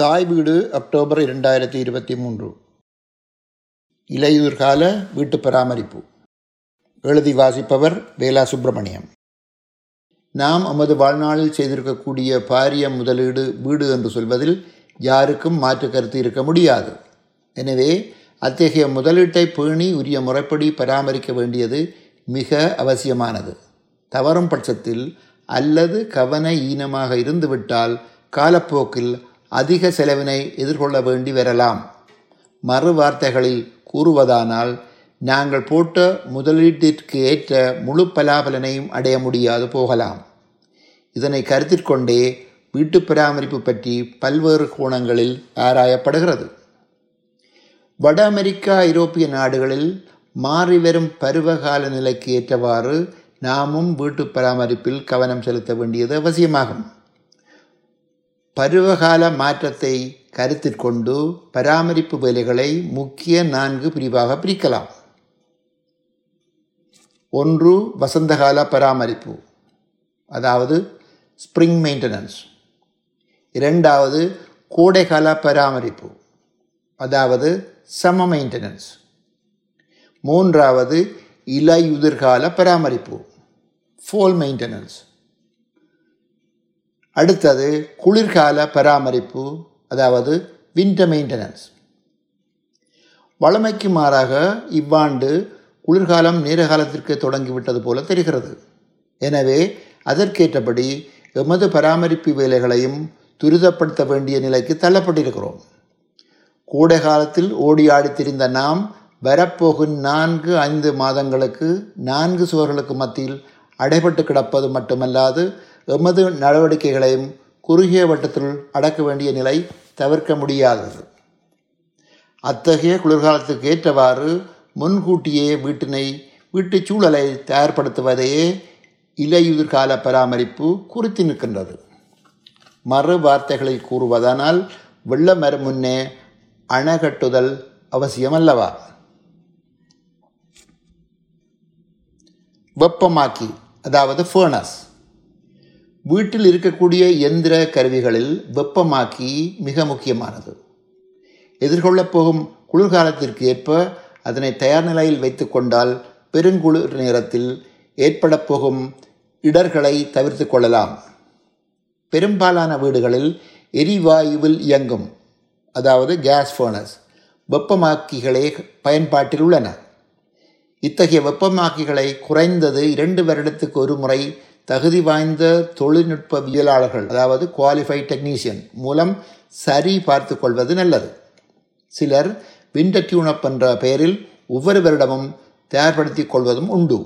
தாய் வீடு அக்டோபர் இரண்டாயிரத்தி இருபத்தி மூன்று. இலையுதிர்கால வீட்டு பராமரிப்பு. எழுதி வாசிப்பவர் வேலா சுப்பிரமணியம். நாம் நமது வாழ்நாளில் செய்திருக்கக்கூடிய பாரிய முதலீடு வீடு என்று சொல்வதில் யாருக்கும் மாற்று கருத்து இருக்க முடியாது. எனவே அத்தகைய முதலீட்டை பேணி உரிய முறைப்படி பராமரிக்க வேண்டியது மிக அவசியமானது. தவறும் பட்சத்தில் அல்லது கவன ஈனமாக இருந்துவிட்டால் காலப்போக்கில் அதிக செலவினை எதிர்கொள்ள வேண்டி வரலாம். மறு வார்த்தைகளில் கூறுவதானால் நாங்கள் போட்ட முதலீட்டிற்கு ஏற்ற முழு பலாபலனையும் அடைய முடியாது போகலாம். இதனை கருத்தில் கொண்டே வீட்டு பராமரிப்பு பற்றி பல்வேறு கோணங்களில் ஆராயப்படுகிறது. வட அமெரிக்கா ஐரோப்பிய நாடுகளில் மாறிவரும் பருவகால நிலைக்கு ஏற்றவாறு நாமும் வீட்டு பராமரிப்பில் கவனம் செலுத்த வேண்டியது அவசியமாகும். பருவகால மாற்றத்தை கருத்தில் கொண்டு பராமரிப்பு வேலைகளை முக்கிய நான்கு பிரிவாக பிரிக்கலாம். ஒன்று வசந்தகால பராமரிப்பு அதாவது ஸ்ப்ரிங் மெயின்டெனன்ஸ் இரண்டாவது கோடைகால பராமரிப்பு அதாவது சம மெயின்டெனன்ஸ் மூன்றாவது இலையுதிர்கால பராமரிப்பு ஃபோல் மெயின்டெனன்ஸ் அடுத்தது குளிர்கால பராமரிப்பு அதாவது வின்டர் மெயின்டெனன்ஸ் வளமைக்கு மாறாக இவ்வாண்டு குளிர்காலம் நேர காலத்திற்கு தொடங்கிவிட்டது போல தெரிகிறது. எனவே அதற்கேற்றபடி எமது பராமரிப்பு வேலைகளையும் துரிதப்படுத்த வேண்டிய நிலைக்கு தள்ளப்பட்டிருக்கிறோம். கோடை காலத்தில் ஓடி ஆடி திரிந்த நாம் வரப்போகும் நான்கு ஐந்து மாதங்களுக்கு நான்கு சுவர்களுக்கு மத்தியில் அடைபட்டு கிடப்பது மட்டுமல்லாது எமது நடவடிக்கைகளையும் குறுகிய வட்டத்தில் அடக்க வேண்டிய நிலை தவிர்க்க முடியாதது. அத்தகைய குளிர்காலத்துக்கு ஏற்றவாறு முன்கூட்டியே வீட்டினை வீட்டுச் சூழலை தயார்படுத்துவதையே இலையுதிர்கால பராமரிப்பு குறித்து நிற்கின்றது. மறு வார்த்தைகளில் கூறுவதானால் வெள்ளம் வரும் முன்னே அணகட்டுதல் அவசியமல்லவா? வெப்பமாக்கி அதாவது ஃபேர்னஸ் வீட்டில் இருக்கக்கூடிய எந்திர கருவிகளில் வெப்பமாக்கி மிக முக்கியமானது. எதிர்கொள்ளப் போகும் குளிர்காலத்திற்கு ஏற்ப அதனை தயார் நிலையில் வைத்து கொண்டால் பெருங்குளிர் நேரத்தில் ஏற்பட போகும் இடர்களை தவிர்த்து கொள்ளலாம். பெரும்பாலான வீடுகளில் எரிவாயுவில் இயங்கும் அதாவது கேஸ் ஃபர்னஸ் வெப்பமாக்கிகளே பயன்பாட்டில் உள்ளன. இத்தகைய வெப்பமாக்கிகளை குறைந்தது இரண்டு வருடத்துக்கு ஒரு முறை தகுதி வாய்ந்த தொழில்நுட்பவியலாளர்கள் அதாவது குவாலிஃபைட் டெக்னீஷியன் மூலம் சரி பார்த்து கொள்வது நல்லது. சிலர் விண்டர் டியூனப் என்ற பெயரில் ஒவ்வொரு வருடமும் தயார்படுத்திக் கொள்வதும் உண்டு.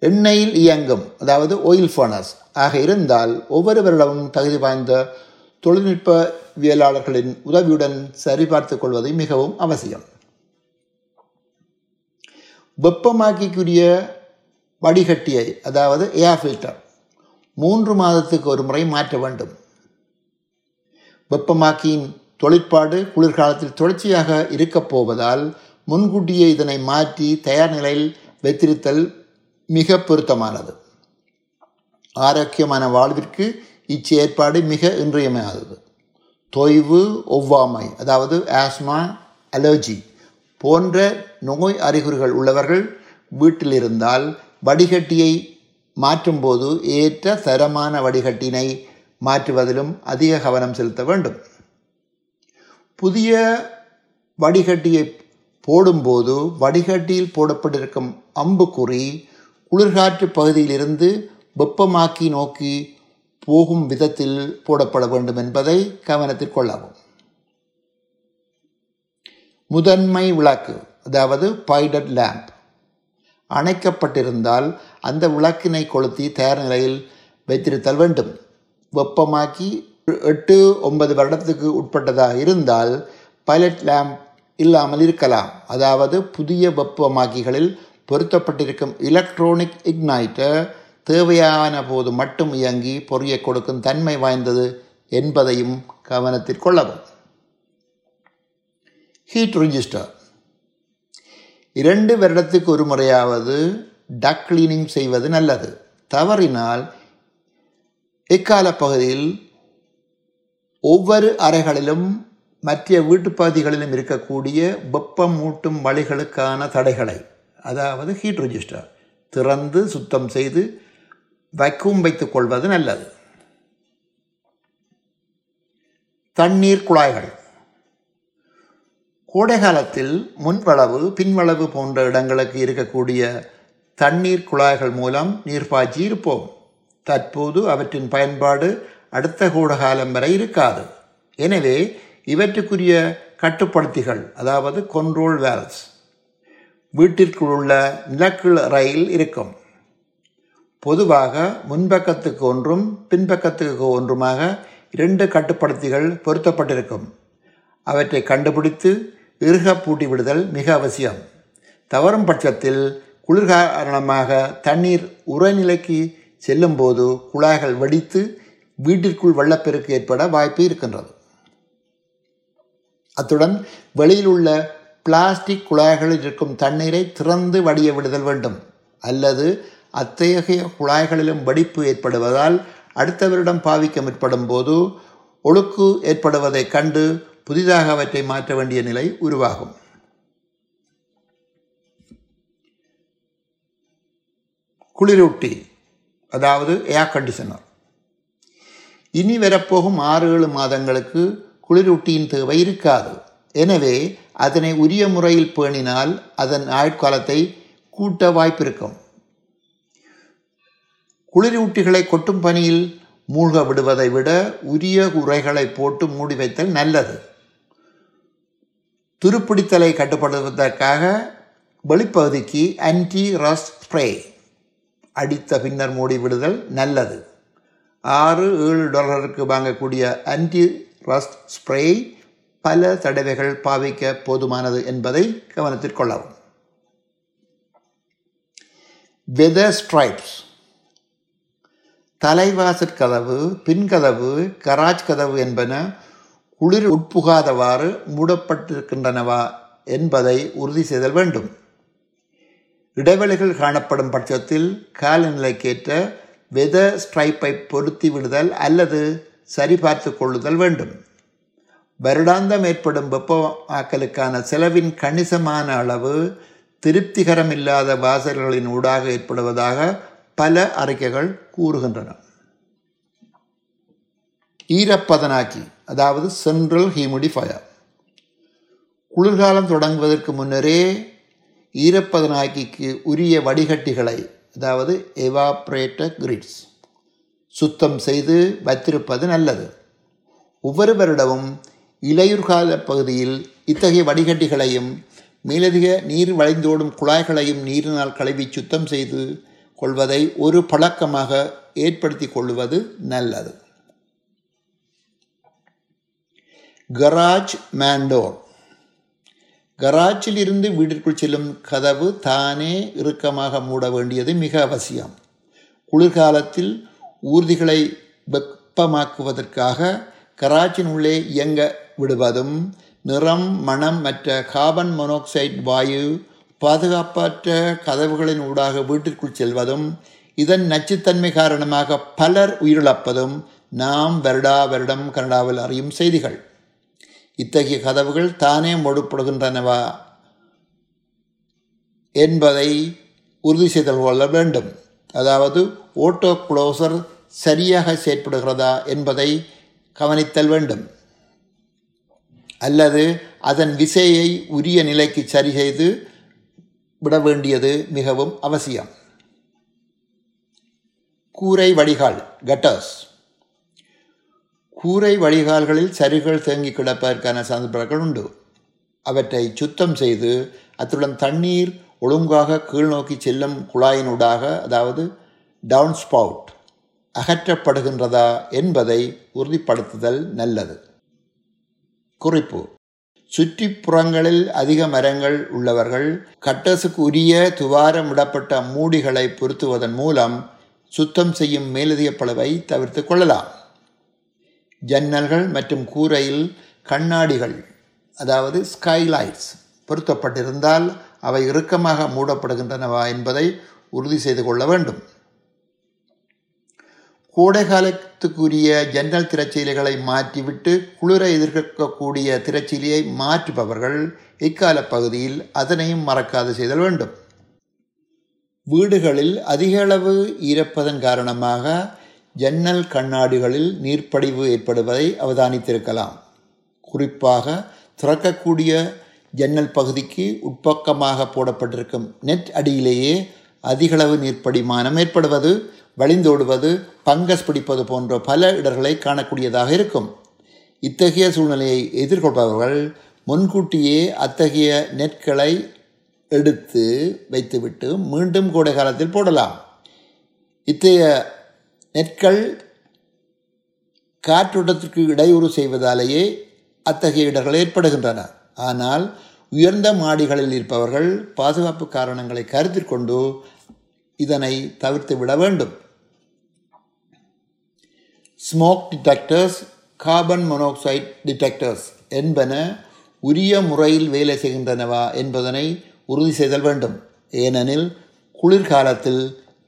எண்ணெயில் இயங்கும் அதாவது ஆயில் ஃபர்னஸ் ஆக இருந்தால் ஒவ்வொரு வருடமும் தகுதி வாய்ந்த தொழில்நுட்பவியலாளர்களின் உதவியுடன் சரிபார்த்துக் கொள்வது மிகவும் அவசியம். வெப்பமாக்கிக்குரிய வடிகட்டியை அதாவது ஏர் ஃபில்டர் மூன்று மாதத்துக்கு ஒரு முறை மாற்ற வேண்டும். வெப்பமாக்கியின் தொழிற்பாடு குளிர்காலத்தில் தொடர்ச்சியாக இருக்கப் போவதால் முன்கூட்டியே இதனை மாற்றி தயார் நிலையில் வைத்திருத்தல் மிக பொருத்தமானது. ஆரோக்கியமான வாழ்விற்கு இச்செயற்பாடு மிக இன்றியமையாதது. தொய்வு ஒவ்வாமை அதாவது ஆஸ்மா அலர்ஜி போன்ற நோய் அறிகுறிகள் உள்ளவர்கள் வீட்டில் இருந்தால் வடிகட்டியை மாற்றும்போது ஏற்ற தரமான வடிகட்டினை மாற்றுவதிலும் அதிக கவனம் செலுத்த வேண்டும். புதிய வடிகட்டியை போடும்போது வடிகட்டியில் போடப்பட்டிருக்கும் அம்புக்குறி குளிர்காற்று பகுதியிலிருந்து வெப்பமாக்கி நோக்கி போகும் விதத்தில் போடப்பட வேண்டும் என்பதை கவனத்தில் கொள்ளவும். முதன்மை விளக்கு அதாவது பைடட் லேம்ப் அணைக்கப்பட்டிருந்தால் அந்த விளக்கினை கொளுத்தி தயார் நிலையில் வைத்திருத்தல் வேண்டும். வெப்பமாக்கி எட்டு ஒன்பது வருடத்துக்கு உட்பட்டதாக இருந்தால் பைலட் லேம்ப் இல்லாமல் இருக்கலாம். அதாவது புதிய வெப்பமாக்கிகளில் பொருத்தப்பட்டிருக்கும் எலக்ட்ரானிக் இக்னைட்டர் தேவையான போது மட்டும் இயங்கி பொறியை கொடுக்கும் தன்மை வாய்ந்தது என்பதையும் கவனத்தில் கொள்ளவும். ஹீட் ரிஜிஸ்டர் இரண்டு வருடத்துக்கு ஒரு முறையாவது டக் கிளீனிங் செய்வது நல்லது. தவறினால் இக்கால பகுதியில் ஒவ்வொரு அறைகளிலும் மற்ற வீட்டுப்பகுதிகளிலும் இருக்கக்கூடிய வெப்பம் மூட்டும் வழிகளுக்கான தடைகளை அதாவது ஹீட் ரெஜிஸ்டர் திறந்து சுத்தம் செய்து வைக்கும் வைத்துக் கொள்வது நல்லது. தண்ணீர் குழாய்கள். கோடை காலத்தில் முன்வளவு பின்வளவு போன்ற இடங்களுக்கு இருக்கக்கூடிய தண்ணீர் குழாய்கள் மூலம் நீர் பாய்ச்சி இருப்போம். தற்போது அவற்றின் பயன்பாடு அடுத்த கோடகாலம் வரை இருக்காது. எனவே இவற்றுக்குரிய கட்டுப்படுத்திகள் அதாவது கொன்ட்ரோல் வேல்ஸ் வீட்டிற்குள் உள்ள நிலக்கீழ் ரயில் இருக்கும். பொதுவாக முன்பக்கத்துக்கு ஒன்றும் பின்பக்கத்துக்கு ஒன்றுமாக இரண்டு கட்டுப்படுத்திகள் பொருத்தப்பட்டிருக்கும். அவற்றை கண்டுபிடித்து இறுக பூட்டி விடுதல் மிக அவசியம். தவறும் பட்சத்தில் குளிர் காரணமாக தண்ணீர் உரைநிலைக்கு செல்லும்போது குழாய்கள் வெடித்து வீட்டிற்குள் வெள்ளப்பெருக்கு ஏற்பட வாய்ப்பு இருக்கின்றது. அத்துடன் வெளியில் உள்ள பிளாஸ்டிக் குழாய்களில் இருக்கும் தண்ணீரை திறந்து வடிய விடுதல் வேண்டும். அல்லது அத்தகைய குழாய்களிலும் வெடிப்பு ஏற்படுவதால் அடுத்தவரிடம் பாவிக்க முற்படும் போது ஒழுக்கு ஏற்படுவதைக் கண்டு புதிதாக அவற்றை மாற்ற வேண்டிய நிலை உருவாகும். குளிரூட்டி அதாவது ஏர் கண்டிஷனர் இனி வரப்போகும் ஆறு ஏழு மாதங்களுக்கு குளிரூட்டியின் தேவை இருக்காது. எனவே அதனை உரிய முறையில் பேணினால் அதன் ஆயுட்காலத்தை கூட்ட வாய்ப்பிருக்கும். குளிரூட்டிகளை கொட்டும் பணியில் மூழ்க விடுவதை விட உரிய உரைகளை போட்டு மூடி வைத்தல் நல்லது. துருப்பிடித்தலை கட்டுப்படுத்துவதற்காக வெளிப்பகுதிக்கு ஆன்டி ரஸ்ட் ஸ்ப்ரே அடித்த பின்னர் மூடிவிடுதல் நல்லது. ஆறு ஏழு டாலருக்கு வாங்கக்கூடிய ஆன்டி ரஸ்ட் ஸ்ப்ரே பல தடவைகள் பாவிக்க போதுமானது என்பதை கவனத்தில் கொள்ளவும். வெதர் ஸ்ட்ரைப்ஸ் தலைவாசற் கதவு பின்கதவு கராஜ் கதவு என்பன குளிர் உட்புகாதவாறு மூடப்பட்டிருக்கின்றனவா என்பதை உறுதி செய்தல் வேண்டும். இடைவெளிகள் காணப்படும் பட்சத்தில் காலநிலைக்கேற்ற வெத ஸ்ட்ரைப்பை பொருத்தி விடுதல் அல்லது சரிபார்த்து கொள்ளுதல் வேண்டும். வருடாந்தம் ஏற்படும் வெப்பமாக்கலுக்கான செலவின் கணிசமான அளவு திருப்திகரமில்லாத வாசல்களின் ஊடாக ஏற்படுவதாக பல அறிக்கைகள் கூறுகின்றன. ஈரப்பதனாக்கி அதாவது சென்ட்ரல் ஹியூமிடிஃபயர் குளிர்காலம் தொடங்குவதற்கு முன்னரே ஈரப்பதனாக்கிக்கு உரிய வடிகட்டிகளை அதாவது எவாப்ரேட்டர் கிரிட்ஸ் சுத்தம் செய்து வைத்திருப்பது நல்லது. ஒவ்வொரு வருடமும் இலையுர்கால பகுதியில் இத்தகைய வடிகட்டிகளையும் மேலதிக நீர் வளைந்தோடும் குழாய்களையும் நீரினால் கழுவி சுத்தம் செய்து கொள்வதை ஒரு பழக்கமாக ஏற்படுத்தி கொள்வது நல்லது. கராஜ் மேண்டோர். கராஜில் இருந்து வீட்டிற்குள் செல்லும் கதவு தானே இறுக்கமாக மூட வேண்டியது மிக அவசியம். குளிர்காலத்தில் ஊர்திகளை வெப்பமாக்குவதற்காக கராச்சின் உள்ளே இயங்க விடுவதும் நிறம் மணம் மற்ற கார்பன் மொனோக்சைடு வாயு பாதுகாப்பற்ற கதவுகளின் ஊடாக வீட்டிற்குள் செல்வதும் இதன் நச்சுத்தன்மை காரணமாக பலர் உயிரிழப்பதும் நாம் வருடா வருடம் கனடாவில் அறியும் செய்திகள். இத்தகைய கதவுகள் தானே மூடப்படுகின்றனவா? என்பதை உறுதி செய்தல் கொள்ள வேண்டும். அதாவது ஓட்டோ குளோசர் சரியாக செயற்படுகிறதா என்பதை கவனித்தல் வேண்டும். அல்லது அதன் விசையை உரிய நிலைக்கு சரி செய்து விட வேண்டியது மிகவும் அவசியம். கூரை வடிகால் கட்டர்ஸ் கூரை வழிகால்களில் சரிகள் தேங்கி கிடப்பதற்கான சந்தர்ப்பங்கள் உண்டு. அவற்றை சுத்தம் செய்து அத்துடன் தண்ணீர் ஒழுங்காக கீழ்நோக்கி செல்லும் குழாயினூடாக அதாவது டவுன் ஸ்பவுட் அகற்றப்படுகின்றதா என்பதை உறுதிப்படுத்துதல் நல்லது. குறிப்பு. சுற்றிப்புறங்களில் அதிக மரங்கள் உள்ளவர்கள் கட்டசுக்கு உரிய துவாரமிடப்பட்ட மூடிகளை பொருத்துவதன் மூலம் சுத்தம் செய்யும் மேலதிக பளவை தவிர்த்து கொள்ளலாம். ஜன்னல்கள் மற்றும் கூரையில் கண்ணாடிகள் அதாவது ஸ்கைலைட்ஸ் பொருத்தப்பட்டிருந்தால் அவை இறுக்கமாக மூடப்படுகின்றனவா என்பதை உறுதி செய்து கொள்ள வேண்டும். கோடை காலத்துக்குரிய ஜன்னல் திரைச்சீலைகளை மாற்றிவிட்டு குளிரை எதிர்க்கக்கூடிய திரைச்சீலையை மாற்றுபவர்கள் இக்கால பகுதியில் அதனையும் மறக்காது செய்தல் வேண்டும். வீடுகளில் அதிக அளவு ஈரப்பதன் காரணமாக ஜன்னல் கண்ணாடிகளில் நீர்ப்படிவு ஏற்படுவதை அவதானித்திருக்கலாம். குறிப்பாக திறக்கக்கூடிய ஜன்னல் பகுதிக்கு உட்பக்கமாக போடப்பட்டிருக்கும் நெட் அடியிலேயே அதிகளவு நீர்ப்படிமானம் ஏற்படுவது வழிந்தோடுவது பங்கஸ் பிடிப்பது போன்ற பல இடர்களை காணக்கூடியதாக இருக்கும். இத்தகைய சூழ்நிலையை எதிர்கொள்பவர்கள் முன்கூட்டியே அத்தகைய நெற்களை எடுத்து வைத்துவிட்டு மீண்டும் கோடை காலத்தில் போடலாம். இத்தகைய நெற்கள் காற்றோட்டத்திற்கு இடையூறு செய்வதாலேயே அத்தகைய இடர்கள் ஏற்படுகின்றன. ஆனால் உயர்ந்த மாடிகளில் இருப்பவர்கள் பாதுகாப்பு காரணங்களை கருத்தில் கொண்டு இதனை தவிர்த்து விட வேண்டும். Smoke detectors carbon monoxide detectors என்பன உரிய முறையில் வேலை செய்கின்றனவா என்பதனை உறுதி செய்தல் வேண்டும். ஏனெனில் குளிர்காலத்தில்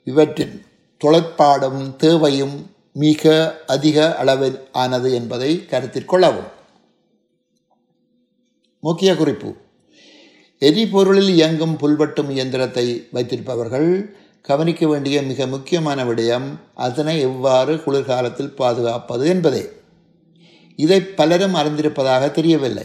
இவற்றின் தொலைப்பாடும் தேவையும் மிக அதிக அளவில் ஆனது என்பதை கருத்தில் கொள்ளவும். முக்கிய குறிப்பு. எரிபொருளில் இயங்கும் புல்வட்டும் இயந்திரத்தை வைத்திருப்பவர்கள் கவனிக்க வேண்டிய மிக முக்கியமான விடயம் அதனை எவ்வாறு குளிர்காலத்தில் பாதுகாப்பது என்பதே. இதை பலரும் அறிந்திருப்பதாக தெரியவில்லை.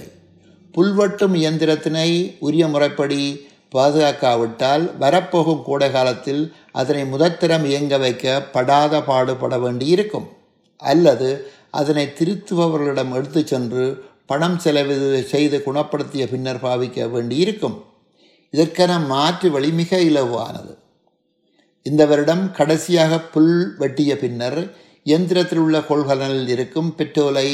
புல்வட்டும் இயந்திரத்தினை உரிய முறைப்படி பாதுகாக்காவிட்டால் வரப்போகும் கோடை காலத்தில் அதனை முதத்திரம் இயங்க வைக்க படாத பாடுபட வேண்டியிருக்கும். அல்லது அதனை திருத்துபவர்களிடம் எடுத்து சென்று பணம் செலவு செய்து குணப்படுத்திய பின்னர் பாவிக்க வேண்டியிருக்கும். இதற்கென மாற்று வழி மிக இலவானது இந்த வருடம் கடைசியாக புல் வெட்டிய பின்னர் இயந்திரத்தில் உள்ள கொள்கலனில் இருக்கும் பெட்ரோலை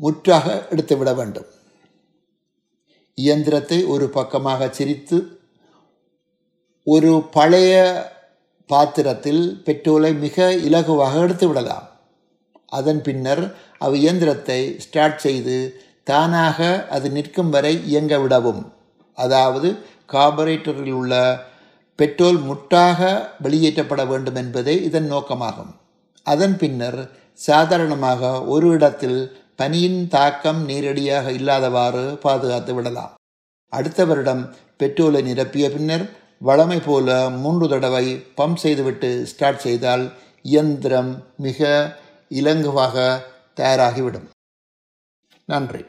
முற்றாக எடுத்துவிட வேண்டும். இயந்திரத்தை ஒரு பக்கமாக சிரித்து ஒரு பழைய பாத்திரத்தில் பெட்ரோலை மிக இலகுவாக எடுத்து விடலாம். அதன் பின்னர் அவ் இயந்திரத்தை ஸ்டார்ட் செய்து தானாக அது நிற்கும் வரை இயங்க விடவும். அதாவது கார்பரேட்டரில் உள்ள பெட்ரோல் முற்றாக வெளியேற்றப்பட வேண்டும் என்பதே இதன் நோக்கமாகும். அதன் பின்னர் சாதாரணமாக ஒரு இடத்தில் பனியின் தாக்கம் நேரடியாக இல்லாதவாறு பாதுகாத்து விடலாம். அடுத்த வருடம் பெட்ரோலை நிரப்பிய பின்னர் வளமை போல மூன்று தடவை பம்ப் செய்துவிட்டு ஸ்டார்ட் செய்தால் இயந்திரம் மிக இலங்குவாக தயாராகிவிடும். நன்றி.